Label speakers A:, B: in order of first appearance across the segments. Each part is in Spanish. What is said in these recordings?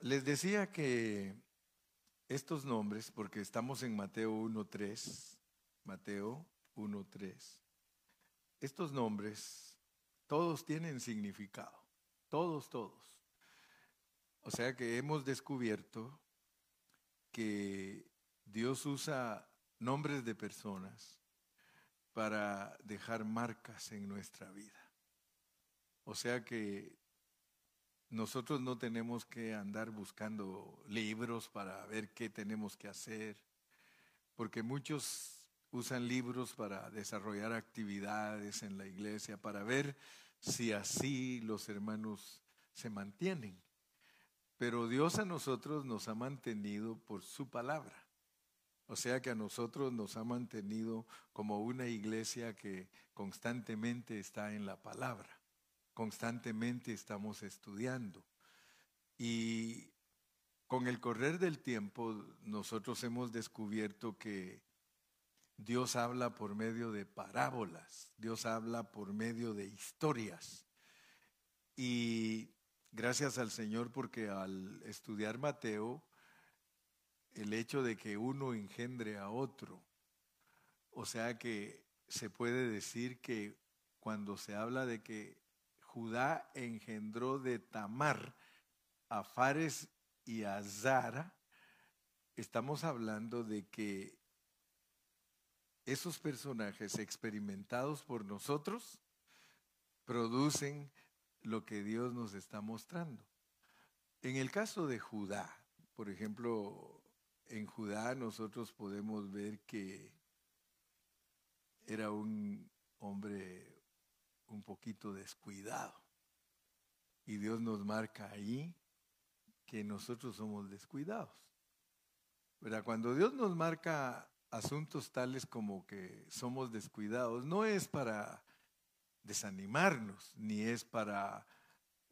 A: Les decía que estos nombres, porque estamos en Mateo 1.3, Mateo 1.3, estos nombres, todos tienen significado, todos, todos. O sea que hemos descubierto que Dios usa nombres de personas para dejar marcas en nuestra vida. O sea que nosotros no tenemos que andar buscando libros para ver qué tenemos que hacer, porque muchos usan libros para desarrollar actividades en la iglesia, para ver si así los hermanos se mantienen. Pero Dios a nosotros nos ha mantenido por su palabra. O sea que a nosotros nos ha mantenido como una iglesia que constantemente está en la palabra constantemente estamos estudiando. Y con el correr del tiempo nosotros hemos descubierto que Dios habla por medio de parábolas, Dios habla por medio de historias. Y gracias al Señor porque al estudiar Mateo, el hecho de que uno engendre a otro, o sea que se puede decir que cuando se habla de que Judá engendró de Tamar a Fares y a Zara, estamos hablando de que esos personajes experimentados por nosotros producen lo que Dios nos está mostrando. En el caso de Judá, por ejemplo, en Judá nosotros podemos ver que era un hombre un poquito descuidado. Y Dios nos marca ahí que nosotros somos descuidados. Pero cuando Dios nos marca asuntos tales como que somos descuidados, no es para desanimarnos, ni es para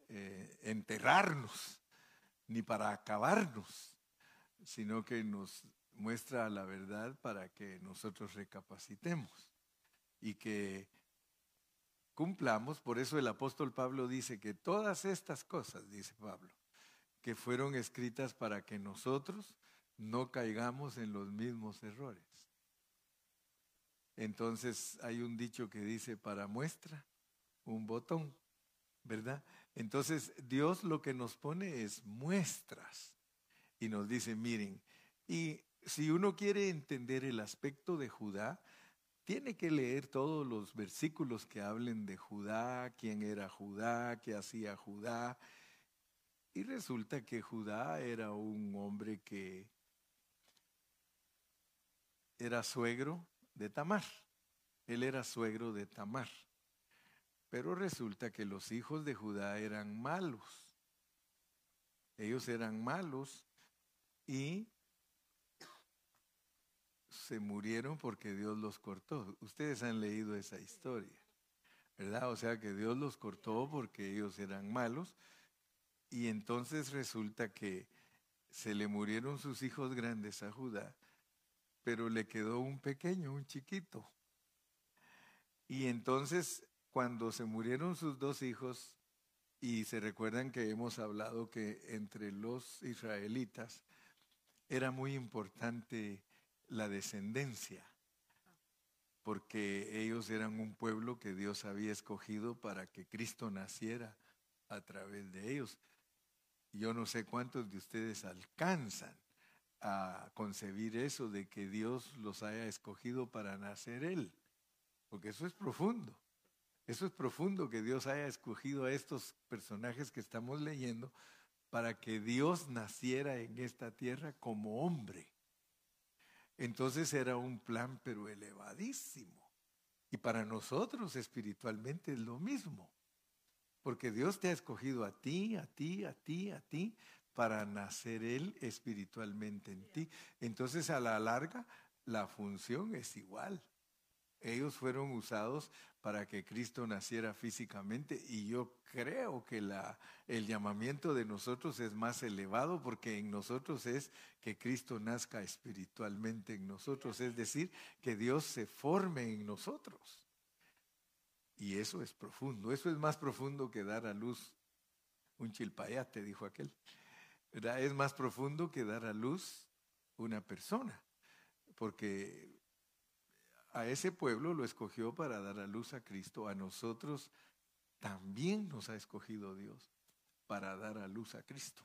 A: eh, enterrarnos, ni para acabarnos, sino que nos muestra la verdad para que nosotros recapacitemos y que cumplamos. Por eso el apóstol Pablo dice que todas estas cosas, dice Pablo, que fueron escritas para que nosotros no caigamos en los mismos errores. Entonces hay un dicho que dice, para muestra, un botón, ¿verdad? Entonces Dios lo que nos pone es muestras y nos dice, miren, y si uno quiere entender el aspecto de Judá, tiene que leer todos los versículos que hablen de Judá, quién era Judá, qué hacía Judá. Y resulta que Judá era un hombre que era suegro de Tamar. Él era suegro de Tamar. Pero resulta que los hijos de Judá eran malos. Ellos eran malos y se murieron porque Dios los cortó. Ustedes han leído esa historia, ¿verdad? O sea que Dios los cortó porque ellos eran malos y entonces resulta que se le murieron sus hijos grandes a Judá, pero le quedó un pequeño, un chiquito. Y entonces cuando se murieron sus dos hijos, y se recuerdan que hemos hablado que entre los israelitas era muy importante la descendencia, porque ellos eran un pueblo que Dios había escogido para que Cristo naciera a través de ellos. Yo no sé cuántos de ustedes alcanzan a concebir eso de que Dios los haya escogido para nacer Él, porque eso es profundo. Eso es profundo que Dios haya escogido a estos personajes que estamos leyendo para que Dios naciera en esta tierra como hombre. Entonces era un plan pero elevadísimo. Y para nosotros espiritualmente es lo mismo. Porque Dios te ha escogido a ti, a ti, a ti, a ti, para nacer Él espiritualmente en ti. Entonces a la larga la función es igual. Ellos fueron usados para que Cristo naciera físicamente y yo creo que el llamamiento de nosotros es más elevado porque en nosotros es que Cristo nazca espiritualmente en nosotros, es decir, que Dios se forme en nosotros. Y eso es profundo, eso es más profundo que dar a luz un chilpayate, dijo aquel. Es más profundo que dar a luz una persona, porque a ese pueblo lo escogió para dar a luz a Cristo, a nosotros también nos ha escogido Dios para dar a luz a Cristo.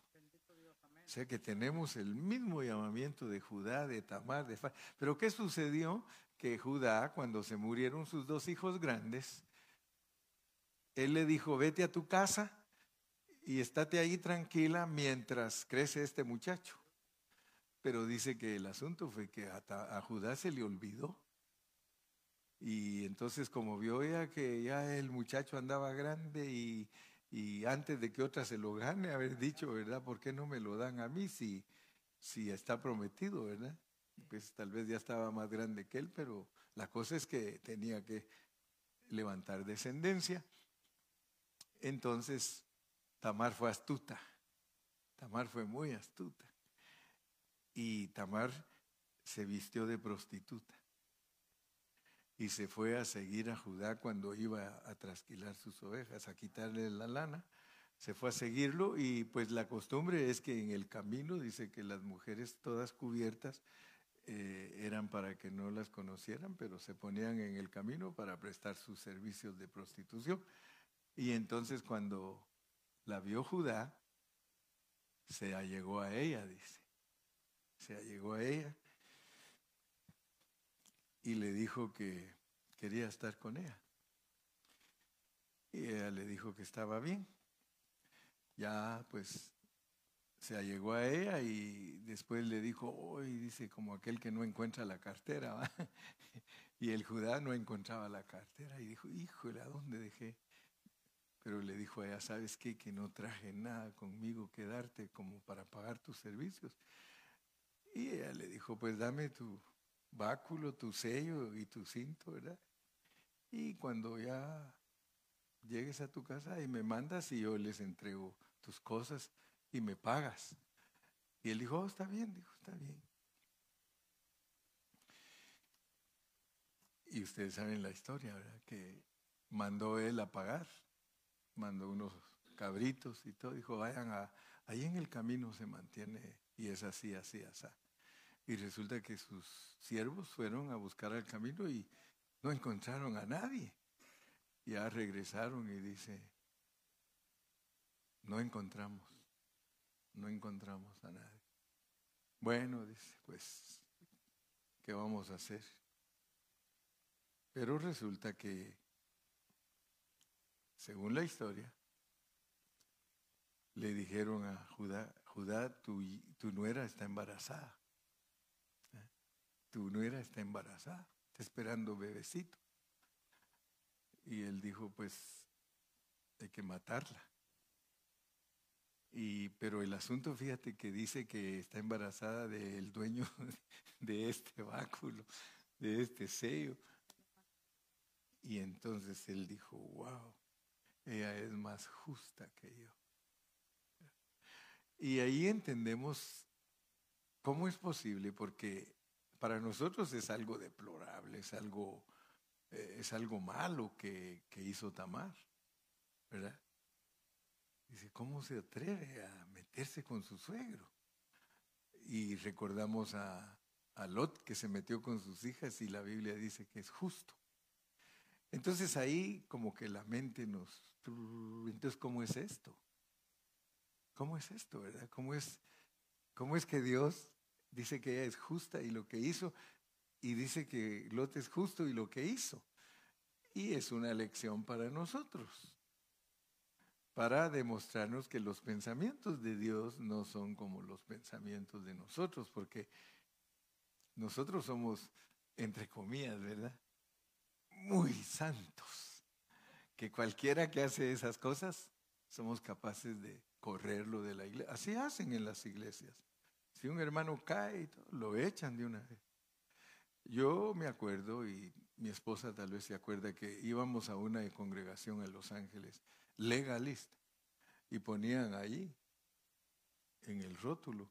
A: O sea que tenemos el mismo llamamiento de Judá, de Tamar, de Fa. Pero ¿qué sucedió? Que Judá, cuando se murieron sus dos hijos grandes, él le dijo, vete a tu casa y estate ahí tranquila mientras crece este muchacho. Pero dice que el asunto fue que a, Judá se le olvidó. Y entonces como vio ella que ya el muchacho andaba grande y, y antes de que otra se lo gane, haber dicho, ¿verdad? ¿Por qué no me lo dan a mí si, si está prometido, ¿verdad? Pues tal vez ya estaba más grande que él, pero la cosa es que tenía que levantar descendencia. Entonces, Tamar fue astuta. Tamar fue muy astuta. Y Tamar se vistió de prostituta. Y se fue a seguir a Judá cuando iba a trasquilar sus ovejas, a quitarle la lana. Se fue a seguirlo y pues la costumbre es que en el camino dice que las mujeres todas cubiertas eh, eran para que no las conocieran, pero se ponían en el camino para prestar sus servicios de prostitución. Y entonces cuando la vio Judá, se allegó a ella, dice. Se allegó a ella y le dijo que quería estar con ella. Y ella le dijo que estaba bien. Ya pues se allegó a ella y después le dijo, hoy dice como aquel que no encuentra la cartera. y el Judá no encontraba la cartera y dijo, híjole, ¿a dónde dejé? Pero le dijo a ella, ¿sabes qué? Que no traje nada conmigo que darte como para pagar tus servicios. Y ella le dijo, pues dame tu báculo, tu sello y tu cinto, ¿verdad? Y cuando ya llegues a tu casa y me mandas y yo les entrego tus cosas y me pagas. Y él dijo, oh, está bien, dijo, está bien. Y ustedes saben la historia, ¿verdad? Que mandó él a pagar mandó unos cabritos y todo, dijo, vayan a, ahí en el camino se mantiene y es así, así, así. Y resulta que sus siervos fueron a buscar al camino y no encontraron a nadie. Ya regresaron y dice, no encontramos, no encontramos a nadie. Bueno, dice, pues, ¿qué vamos a hacer? Pero resulta que según la historia, le dijeron a Judá, Judá, tu, tu nuera está embarazada. Tu nuera está embarazada, está esperando bebecito. Y él dijo, pues hay que matarla. Y, pero el asunto, fíjate que dice que está embarazada del dueño de este báculo, de este sello. Y entonces él dijo, wow, ella es más justa que yo. Y ahí entendemos cómo es posible, porque para nosotros es algo deplorable, es algo, eh, es algo malo que, hizo Tamar, ¿verdad? Dice, ¿cómo se atreve a meterse con su suegro? Y recordamos a, a Lot que se metió con sus hijas y la Biblia dice que es justo. Entonces ahí como que la mente nos... Entonces, ¿cómo es esto? ¿Cómo es esto, verdad? ¿Cómo es, cómo es que Dios dice que ella es justa y lo que hizo? Y dice que Lot es justo y lo que hizo. Y es una lección para nosotros, para demostrarnos que los pensamientos de Dios no son como los pensamientos de nosotros, porque nosotros somos, entre comillas, ¿verdad? muy santos, que cualquiera que hace esas cosas somos capaces de correrlo de la iglesia. Así hacen en las iglesias. Si un hermano cae, lo echan de una vez. Yo me acuerdo, y mi esposa tal vez se acuerda, que íbamos a una congregación en Los Ángeles, legalista, y ponían ahí, en el rótulo,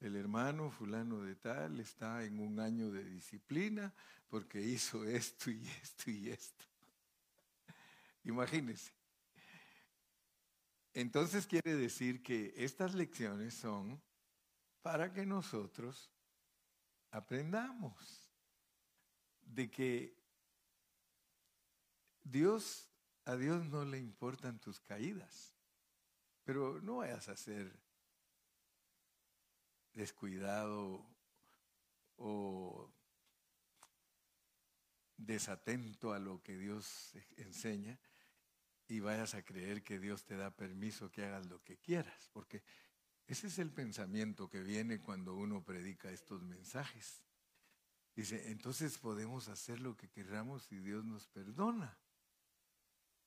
A: el hermano fulano de tal está en un año de disciplina porque hizo esto y esto y esto. Imagínense. Entonces quiere decir que estas lecciones son para que nosotros aprendamos de que Dios, a Dios no le importan tus caídas, pero no vayas a ser descuidado o desatento a lo que Dios enseña y vayas a creer que Dios te da permiso que hagas lo que quieras, porque ese es el pensamiento que viene cuando uno predica estos mensajes. Dice, entonces podemos hacer lo que queramos y Dios nos perdona.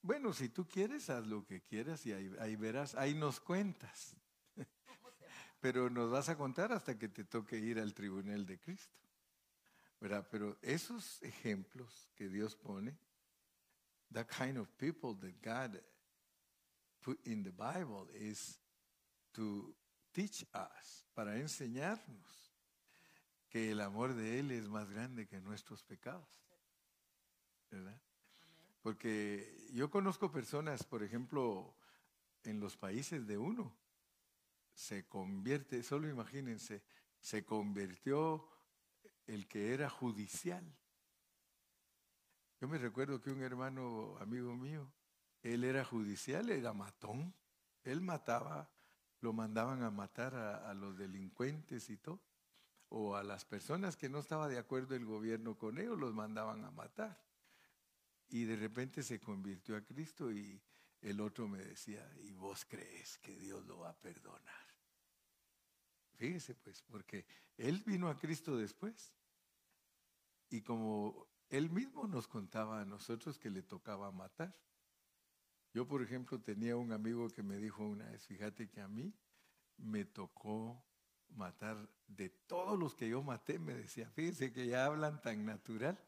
A: Bueno, si tú quieres, haz lo que quieras y ahí, verás, ahí nos cuentas. Pero nos vas a contar hasta que te toque ir al tribunal de Cristo. ¿verdad? Pero esos ejemplos que Dios pone, that kind of people that God put in the Bible is to teach us, para enseñarnos que el amor de Él es más grande que nuestros pecados. ¿Verdad? Porque yo conozco personas, por ejemplo, en los países de uno, se convierte, solo imagínense, se convirtió el que era judicial. Yo me recuerdo que un hermano amigo mío, él era judicial, era matón. Él mataba, lo mandaban a matar a, los delincuentes y todo. O a las personas que no estaba de acuerdo el gobierno con ellos, los mandaban a matar. Y de repente se convirtió a Cristo y el otro me decía, ¿y vos crees que Dios lo va a perdonar? Fíjese pues, porque Él vino a Cristo después. Y como Él mismo nos contaba a nosotros que le tocaba matar. Yo, por ejemplo, tenía un amigo que me dijo una vez, fíjate que a mí me tocó matar de todos los que yo maté, me decía, fíjese que ya hablan tan natural.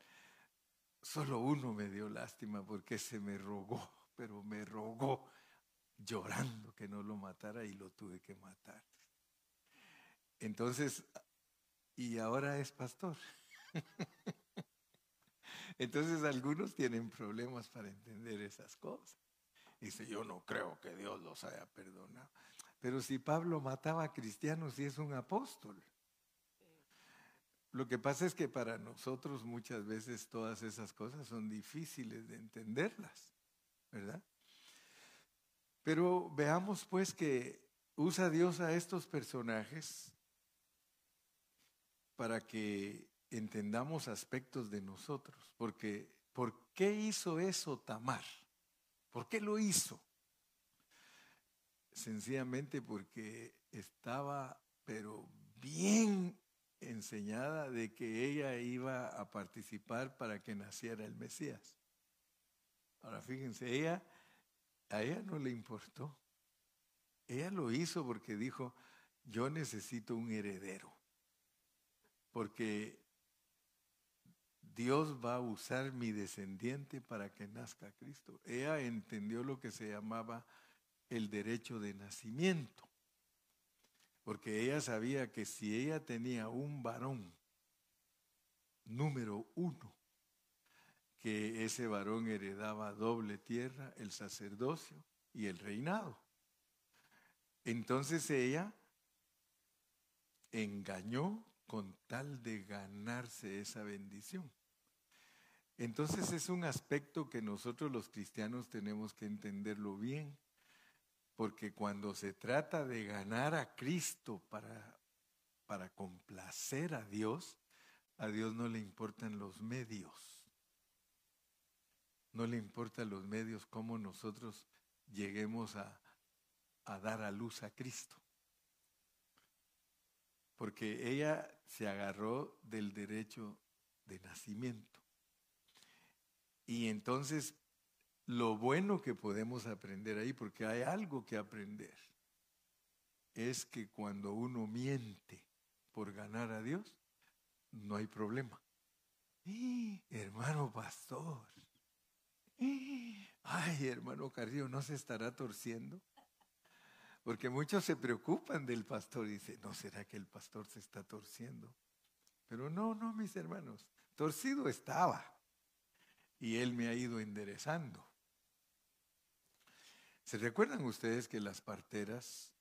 A: Solo uno me dio lástima porque se me rogó, pero me rogó llorando que no lo matara y lo tuve que matar. Entonces, y ahora es pastor. Entonces algunos tienen problemas para entender esas cosas. Dice, yo no creo que Dios los haya perdonado. Pero si Pablo mataba a cristianos y es un apóstol. Lo que pasa es que para nosotros muchas veces todas esas cosas son difíciles de entenderlas, ¿verdad? Pero veamos pues que usa Dios a estos personajes para que entendamos aspectos de nosotros. Porque, ¿por qué hizo eso Tamar? ¿Por qué lo hizo? Sencillamente porque estaba, pero bien enseñada de que ella iba a participar para que naciera el Mesías. Ahora fíjense, ella, a ella no le importó. Ella lo hizo porque dijo, yo necesito un heredero porque Dios va a usar mi descendiente para que nazca Cristo. Ella entendió lo que se llamaba el derecho de nacimiento, porque ella sabía que si ella tenía un varón número uno, que ese varón heredaba doble tierra, el sacerdocio y el reinado. Entonces ella engañó con tal de ganarse esa bendición. Entonces es un aspecto que nosotros los cristianos tenemos que entenderlo bien, porque cuando se trata de ganar a Cristo para, para complacer a Dios, a Dios no le importan los medios. No le importan los medios cómo nosotros lleguemos a, a dar a luz a Cristo porque ella se agarró del derecho de nacimiento. Y entonces, lo bueno que podemos aprender ahí, porque hay algo que aprender, es que cuando uno miente por ganar a Dios, no hay problema. hermano pastor. ay, hermano Carrillo, ¿no se estará torciendo? Porque muchos se preocupan del pastor y dicen, ¿no será que el pastor se está torciendo? Pero no, no, mis hermanos, torcido estaba y él me ha ido enderezando. ¿Se recuerdan ustedes que las parteras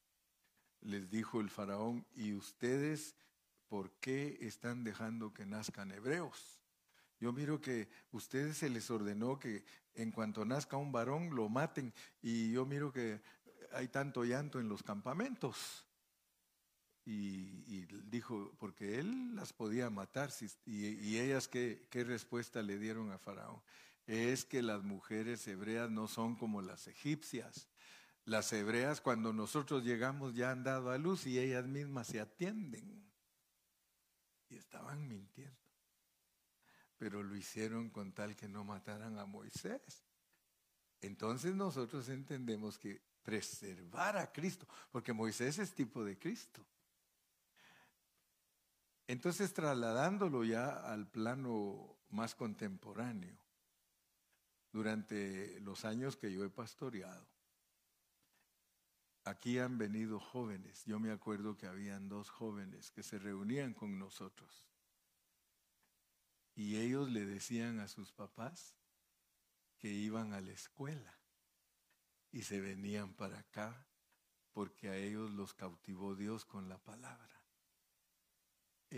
A: les dijo el faraón, ¿y ustedes por qué están dejando que nazcan hebreos? Yo miro que ustedes se les ordenó que en cuanto nazca un varón lo maten y yo miro que hay tanto llanto en los campamentos. Y, dijo, porque él las podía matar. Y, ellas, ¿qué, ¿qué respuesta le dieron a Faraón? Es que las mujeres hebreas no son como las egipcias. Las hebreas cuando nosotros llegamos ya han dado a luz y ellas mismas se atienden. Y estaban mintiendo. Pero lo hicieron con tal que no mataran a Moisés. Entonces nosotros entendemos que preservar a Cristo, porque Moisés es tipo de Cristo. Entonces, trasladándolo ya al plano más contemporáneo, durante los años que yo he pastoreado, aquí han venido jóvenes. Yo me acuerdo que habían dos jóvenes que se reunían con nosotros. Y ellos le decían a sus papás que iban a la escuela y se venían para acá porque a ellos los cautivó Dios con la palabra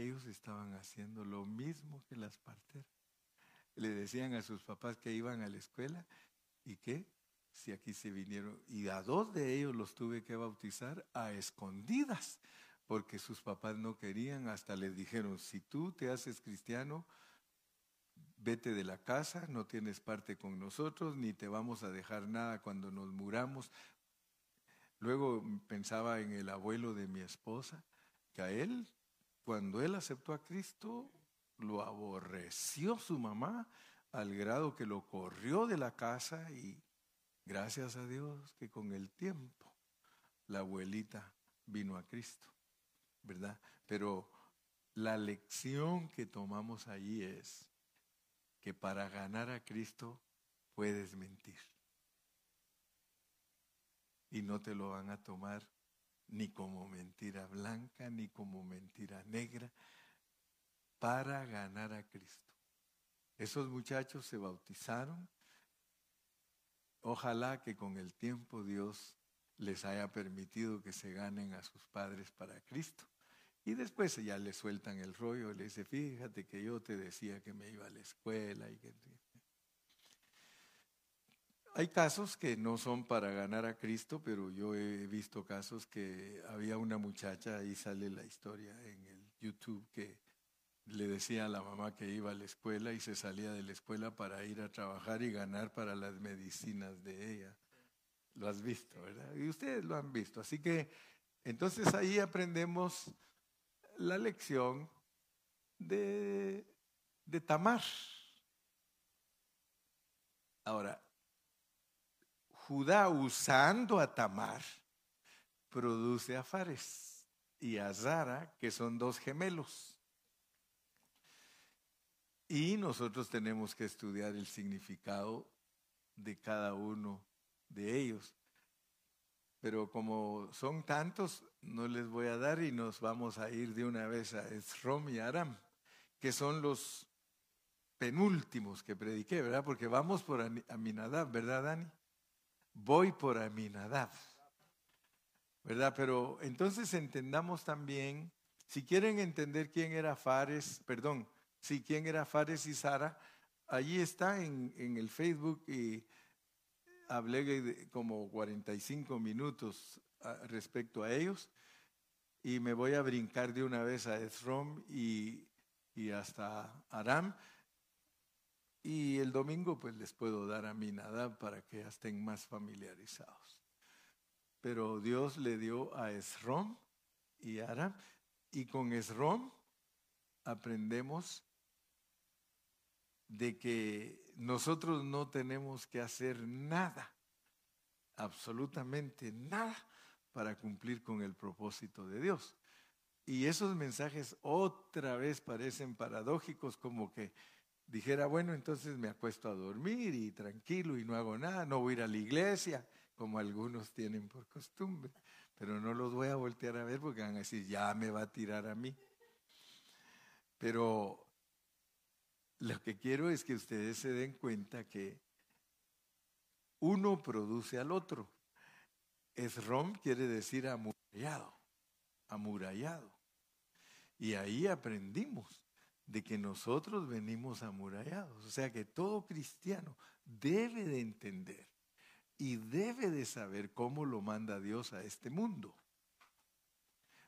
A: ellos estaban haciendo lo mismo que las parteras. Le decían a sus papás que iban a la escuela y que si aquí se vinieron, y a dos de ellos los tuve que bautizar a escondidas, porque sus papás no querían, hasta les dijeron, si tú te haces cristiano, vete de la casa, no tienes parte con nosotros, ni te vamos a dejar nada cuando nos muramos. Luego pensaba en el abuelo de mi esposa, que a él cuando él aceptó a Cristo, lo aborreció su mamá al grado que lo corrió de la casa y gracias a Dios que con el tiempo la abuelita vino a Cristo, ¿verdad? Pero la lección que tomamos allí es que para ganar a Cristo puedes mentir. Y no te lo van a tomar ni como mentira blanca, ni como mentira negra, para ganar a Cristo. Esos muchachos se bautizaron. Ojalá que con el tiempo Dios les haya permitido que se ganen a sus padres para Cristo. Y después ya le sueltan el rollo, le dice, fíjate que yo te decía que me iba a la escuela y que... Hay casos que no son para ganar a Cristo, pero yo he visto casos que había una muchacha, ahí sale la historia en el YouTube, que le decía a la mamá que iba a la escuela y se salía de la escuela para ir a trabajar y ganar para las medicinas de ella. Lo has visto, ¿verdad? Y ustedes lo han visto. Así que entonces ahí aprendemos la lección de, de Tamar. Ahora, Judá usando a Tamar produce a Fares y a Zara, que son dos gemelos. Y nosotros tenemos que estudiar el significado de cada uno de ellos. Pero como son tantos, no les voy a dar y nos vamos a ir de una vez a Esrom y Aram, que son los penúltimos que prediqué, ¿verdad? Porque vamos por Aminadab, ¿verdad, Dani? Voy por Aminadab. ¿Verdad? Pero entonces entendamos también, si quieren entender quién era Fares, perdón, si quién era Fares y Sara, allí está en, en el Facebook y hablé como 45 minutos respecto a ellos y me voy a brincar de una vez a Esrom y, y hasta Aram y el domingo pues les puedo dar a mi nada para que estén más familiarizados. Pero Dios le dio a Esrom y Aram. Y con Esrom aprendemos de que nosotros no tenemos que hacer nada, absolutamente nada, para cumplir con el propósito de Dios. Y esos mensajes otra vez parecen paradójicos, como que dijera, bueno, entonces me acuesto a dormir y tranquilo y no hago nada, no voy a ir a la iglesia, como algunos tienen por costumbre, pero no los voy a voltear a ver porque van a decir, ya me va a tirar a mí. Pero lo que quiero es que ustedes se den cuenta que uno produce al otro. Esrom quiere decir amurallado, amurallado. Y ahí aprendimos de que nosotros venimos amurallados. O sea que todo cristiano debe de entender y debe de saber cómo lo manda Dios a este mundo.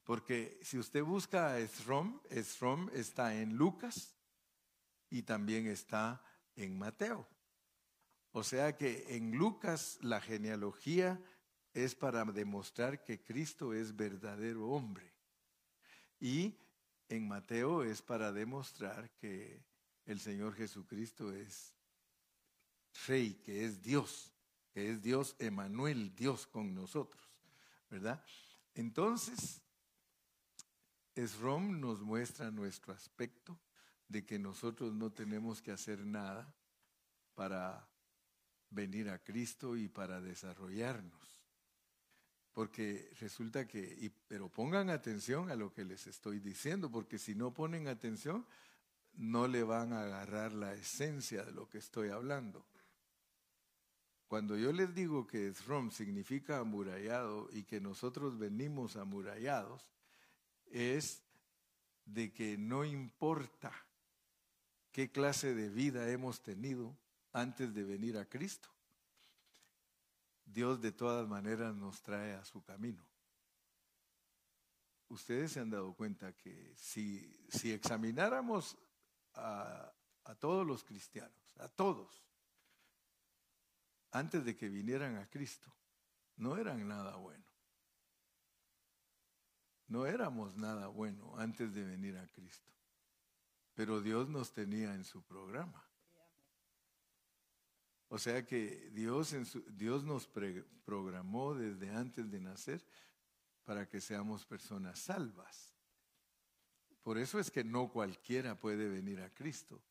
A: Porque si usted busca a Esrom, Esrom está en Lucas y también está en Mateo. O sea que en Lucas la genealogía es para demostrar que Cristo es verdadero hombre. Y en Mateo es para demostrar que el Señor Jesucristo es rey, que es Dios, que es Dios Emanuel, Dios con nosotros, ¿verdad? Entonces, Esrom nos muestra nuestro aspecto de que nosotros no tenemos que hacer nada para venir a Cristo y para desarrollarnos. Porque resulta que, pero pongan atención a lo que les estoy diciendo, porque si no ponen atención, no le van a agarrar la esencia de lo que estoy hablando. Cuando yo les digo que Srom significa amurallado y que nosotros venimos amurallados, es de que no importa qué clase de vida hemos tenido antes de venir a Cristo. Dios de todas maneras nos trae a su camino. Ustedes se han dado cuenta que si, si examináramos a, a todos los cristianos, a todos, antes de que vinieran a Cristo, no eran nada bueno. No éramos nada bueno antes de venir a Cristo. Pero Dios nos tenía en su programa. O sea que Dios, Dios nos programó desde antes de nacer para que seamos personas salvas. Por eso es que no cualquiera puede venir a Cristo.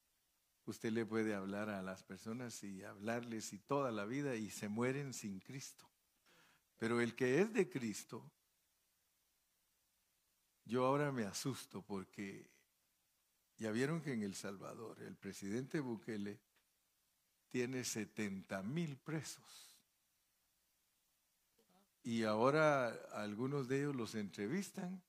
A: Usted le puede hablar a las personas y hablarles y toda la vida y se mueren sin Cristo. Pero el que es de Cristo, yo ahora me asusto porque ya vieron que en El Salvador el presidente Bukele tiene 70 mil presos. Y ahora algunos de ellos los entrevistan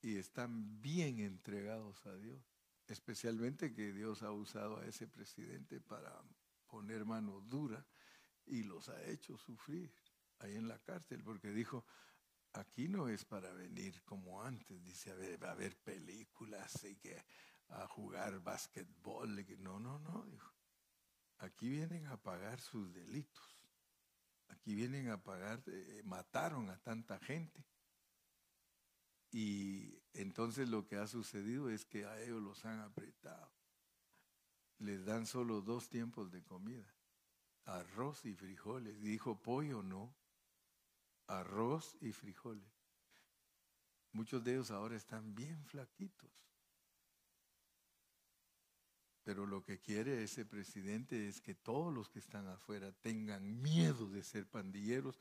A: y están bien entregados a Dios. Especialmente que Dios ha usado a ese presidente para poner mano dura y los ha hecho sufrir ahí en la cárcel, porque dijo, aquí no es para venir como antes, dice, a ver, va a haber películas y que a jugar básquetbol. No, no, no, dijo. Aquí vienen a pagar sus delitos. Aquí vienen a pagar, eh, mataron a tanta gente. Y entonces lo que ha sucedido es que a ellos los han apretado. Les dan solo dos tiempos de comida. Arroz y frijoles. Dijo pollo, no. Arroz y frijoles. Muchos de ellos ahora están bien flaquitos. Pero lo que quiere ese presidente es que todos los que están afuera tengan miedo de ser pandilleros.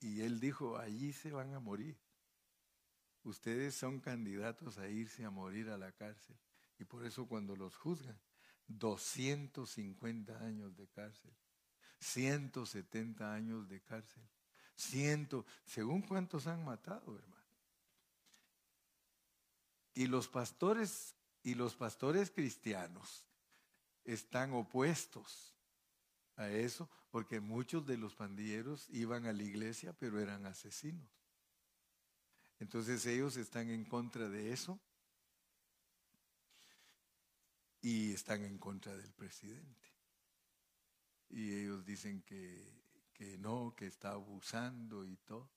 A: Y, él dijo, allí se van a morir. Ustedes son candidatos a irse a morir a la cárcel. Y por eso cuando los juzgan, 250 años de cárcel, 170 años de cárcel, ciento, según cuántos han matado, hermano. Y los pastores y los pastores cristianos están opuestos a eso porque muchos de los pandilleros iban a la iglesia pero eran asesinos. Entonces ellos están en contra de eso y están en contra del presidente. Y ellos dicen que, que no, que está abusando y todo.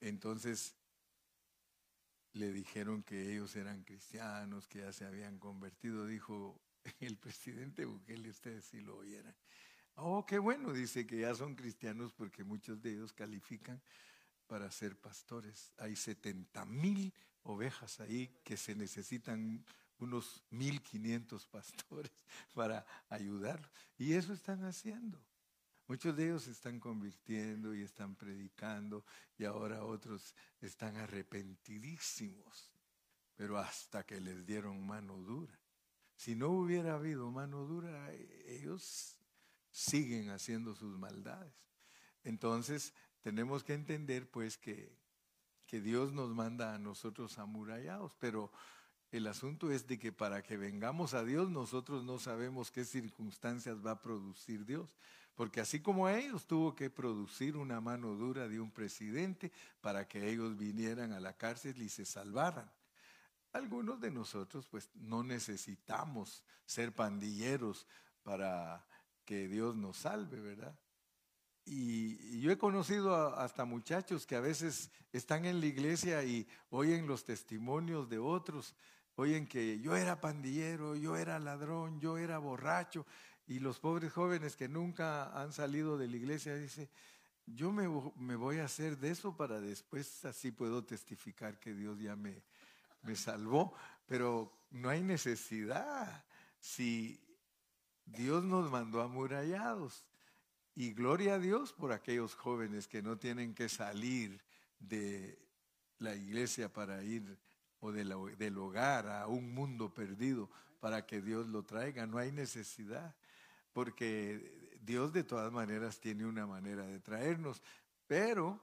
A: Entonces le dijeron que ellos eran cristianos, que ya se habían convertido, dijo el presidente Bukele, ustedes sí lo oyeran. Oh, qué bueno, dice que ya son cristianos porque muchos de ellos califican para ser pastores. Hay 70 mil ovejas ahí que se necesitan unos 1500 pastores para ayudar. Y eso están haciendo. Muchos de ellos se están convirtiendo y están predicando y ahora otros están arrepentidísimos, pero hasta que les dieron mano dura. Si no hubiera habido mano dura, ellos siguen haciendo sus maldades. Entonces, tenemos que entender pues que, que Dios nos manda a nosotros amurallados, pero el asunto es de que para que vengamos a Dios nosotros no sabemos qué circunstancias va a producir Dios. Porque así como ellos tuvo que producir una mano dura de un presidente para que ellos vinieran a la cárcel y se salvaran. Algunos de nosotros pues no necesitamos ser pandilleros para que Dios nos salve, ¿verdad? Y, yo he conocido hasta muchachos que a veces están en la iglesia y oyen los testimonios de otros, oyen que yo era pandillero, yo era ladrón, yo era borracho, y los pobres jóvenes que nunca han salido de la iglesia dicen, yo me, me voy a hacer de eso para después así puedo testificar que Dios ya me, me salvó, pero no hay necesidad. Si Dios nos mandó amurallados, y gloria a Dios por aquellos jóvenes que no tienen que salir de la iglesia para ir o del hogar a un mundo perdido para que Dios lo traiga. No hay necesidad, porque Dios de todas maneras tiene una manera de traernos, pero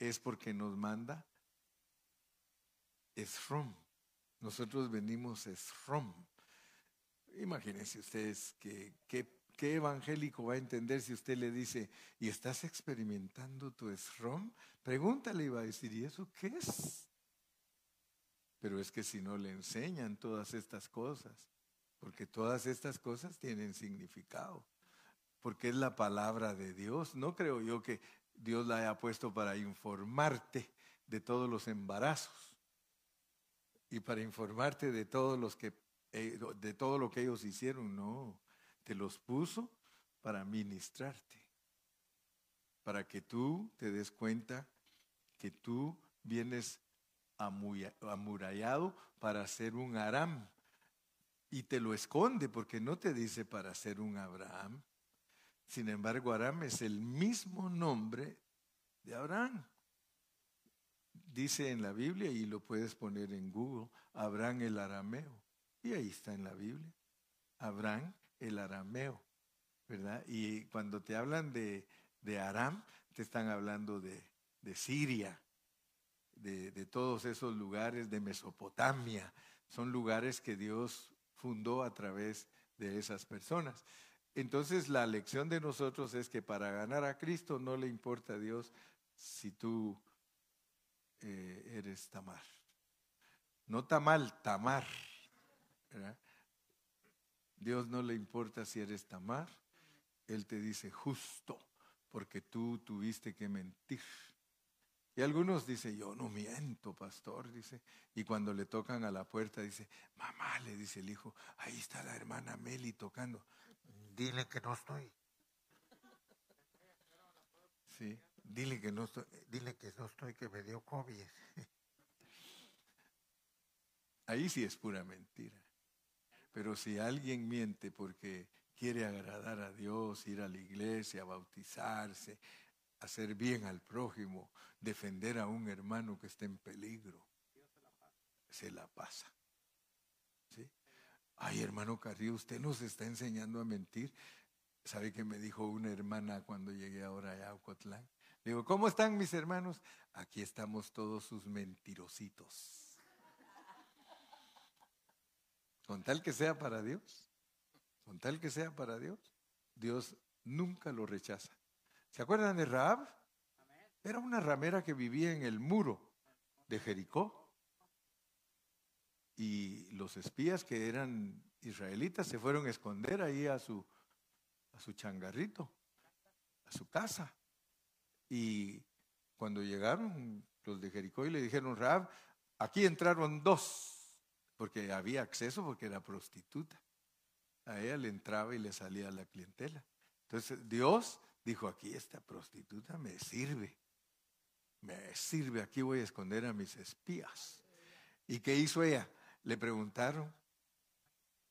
A: es porque nos manda from Nosotros venimos from Imagínense ustedes que, ¿qué evangélico va a entender si usted le dice, ¿y estás experimentando tu esrom? Pregúntale y va a decir, ¿y eso qué es? Pero es que si no le enseñan todas estas cosas, porque todas estas cosas tienen significado, porque es la palabra de Dios. No creo yo que Dios la haya puesto para informarte de todos los embarazos y para informarte de todos los que eh, de todo lo que ellos hicieron, no, te los puso para ministrarte, para que tú te des cuenta que tú vienes amurallado para ser un Aram y te lo esconde porque no te dice para ser un Abraham. Sin embargo, Aram es el mismo nombre de Abraham dice en la Biblia, y lo puedes poner en Google, Abraham el arameo. Y ahí está en la Biblia. Abraham el arameo, ¿verdad? Y cuando te hablan de, de Aram, te están hablando de, de Siria, de, de, todos esos lugares de Mesopotamia. Son lugares que Dios fundó a través de esas personas. Entonces la lección de nosotros es que para ganar a Cristo no le importa a Dios si tú eh, eres Tamar. No Tamal, Tamar. Dios no le importa si eres Tamar. Él te dice justo, porque tú tuviste que mentir. Y algunos dicen, yo no miento, pastor, dice. Y cuando le tocan a la puerta, dice, mamá, le dice el hijo, ahí está la hermana Meli tocando. Dile que no estoy. Sí. Dile que no estoy, dile que no estoy, que me dio COVID. Ahí sí es pura mentira. Pero si alguien miente porque quiere agradar a Dios, ir a la iglesia, bautizarse, hacer bien al prójimo, defender a un hermano que está en peligro, se la pasa. Ay, hermano Carrillo, usted nos está enseñando a mentir. ¿Sabe qué me dijo una hermana cuando llegué ahora a Ocotlán? Digo, ¿cómo están mis hermanos? Aquí estamos todos sus mentirositos. Con tal que sea para Dios, con tal que sea para Dios, Dios nunca lo rechaza. ¿Se acuerdan de Raab? Era una ramera que vivía en el muro de Jericó. Y los espías que eran israelitas se fueron a esconder ahí a su, a su changarrito, a su casa. Y cuando llegaron los de Jericó y le dijeron, Rab, aquí entraron dos, porque había acceso porque era prostituta. A ella le entraba y le salía la clientela. Entonces Dios dijo, aquí esta prostituta me sirve. Me sirve, aquí voy a esconder a mis espías. ¿Y qué hizo ella? Le preguntaron.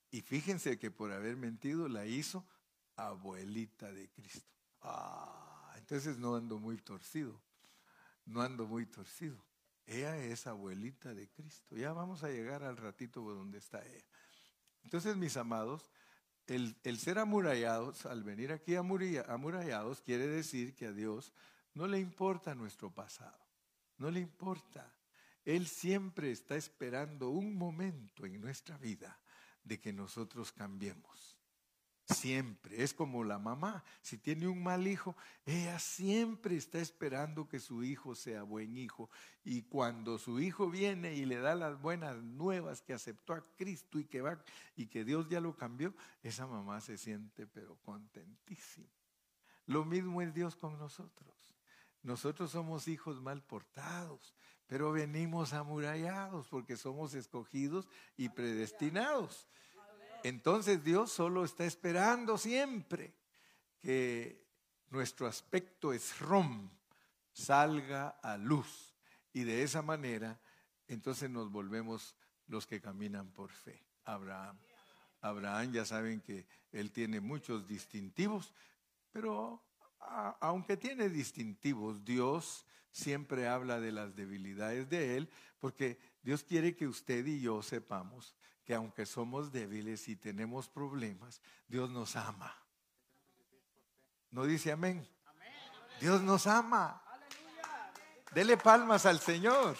A: Y fíjense que por haber mentido la hizo abuelita de Cristo. Ah, entonces no ando muy torcido, no ando muy torcido. Ella es abuelita de Cristo. Ya vamos a llegar al ratito donde está ella. Entonces, mis amados, el, ser amurallados, al venir aquí amurallados, quiere decir que a Dios No le importa nuestro pasado, no le importa. Él siempre está esperando un momento en nuestra vida de que nosotros cambiemos. Siempre. Es como la mamá. Si tiene un mal hijo, ella siempre está esperando que su hijo sea buen hijo. Y cuando su hijo viene y le da las buenas nuevas que aceptó a Cristo y que va y que Dios ya lo cambió, esa mamá se siente pero contentísima. Lo mismo es Dios con nosotros. Nosotros somos hijos mal portados, pero venimos amurallados porque somos escogidos y predestinados. Entonces Dios solo está esperando siempre que nuestro aspecto es rom salga a luz. Y de esa manera, entonces nos volvemos los que caminan por fe. Abraham. Abraham ya saben que él tiene muchos distintivos, pero aunque tiene distintivos, Dios siempre habla de las debilidades de él, porque Dios quiere que usted y yo sepamos que aunque somos débiles y tenemos problemas, Dios nos ama. ¿No dice amén? Dios nos ama. Dele palmas al Señor.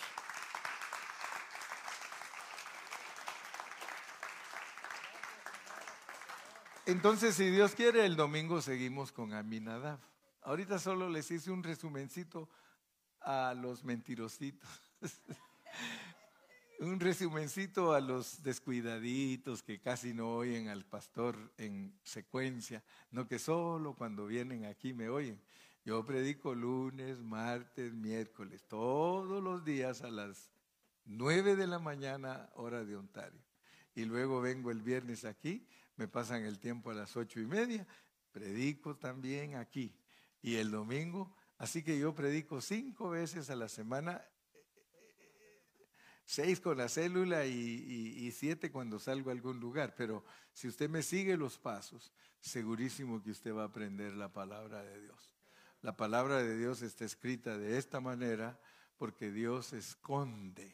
A: Entonces, si Dios quiere, el domingo seguimos con Aminadab. Ahorita solo les hice un resumencito a los mentirositos. un resumencito a los descuidaditos que casi no oyen al pastor en secuencia, no que solo cuando vienen aquí me oyen. Yo predico lunes, martes, miércoles, todos los días a las nueve de la mañana, hora de Ontario. Y luego vengo el viernes aquí, me pasan el tiempo a las ocho y media, predico también aquí. Y el domingo, así que yo predico cinco veces a la semana seis con la célula y, siete cuando salgo a algún lugar. Pero si usted me sigue los pasos, segurísimo que usted va a aprender la palabra de Dios. La palabra de Dios está escrita de esta manera porque Dios esconde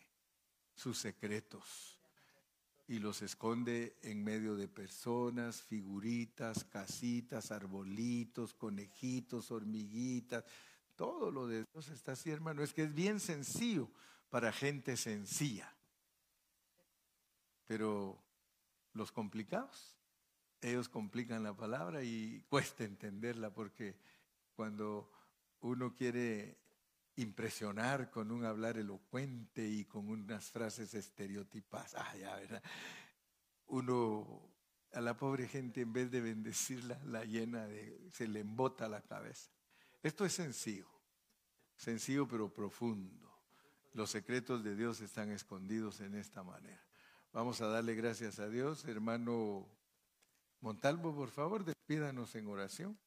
A: sus secretos y los esconde en medio de personas, figuritas, casitas, arbolitos, conejitos, hormiguitas. Todo lo de Dios está así, hermano. Es que es bien sencillo para gente sencilla. Pero los complicados, ellos complican la palabra y cuesta entenderla porque cuando uno quiere impresionar con un hablar elocuente y con unas frases estereotipadas, ah, ya. Uno a la pobre gente en vez de bendecirla la llena de, se le embota la cabeza. Esto es sencillo, sencillo pero profundo. Los secretos de Dios están escondidos en esta manera. Vamos a darle gracias a Dios. Hermano Montalvo, por favor, despídanos en oración.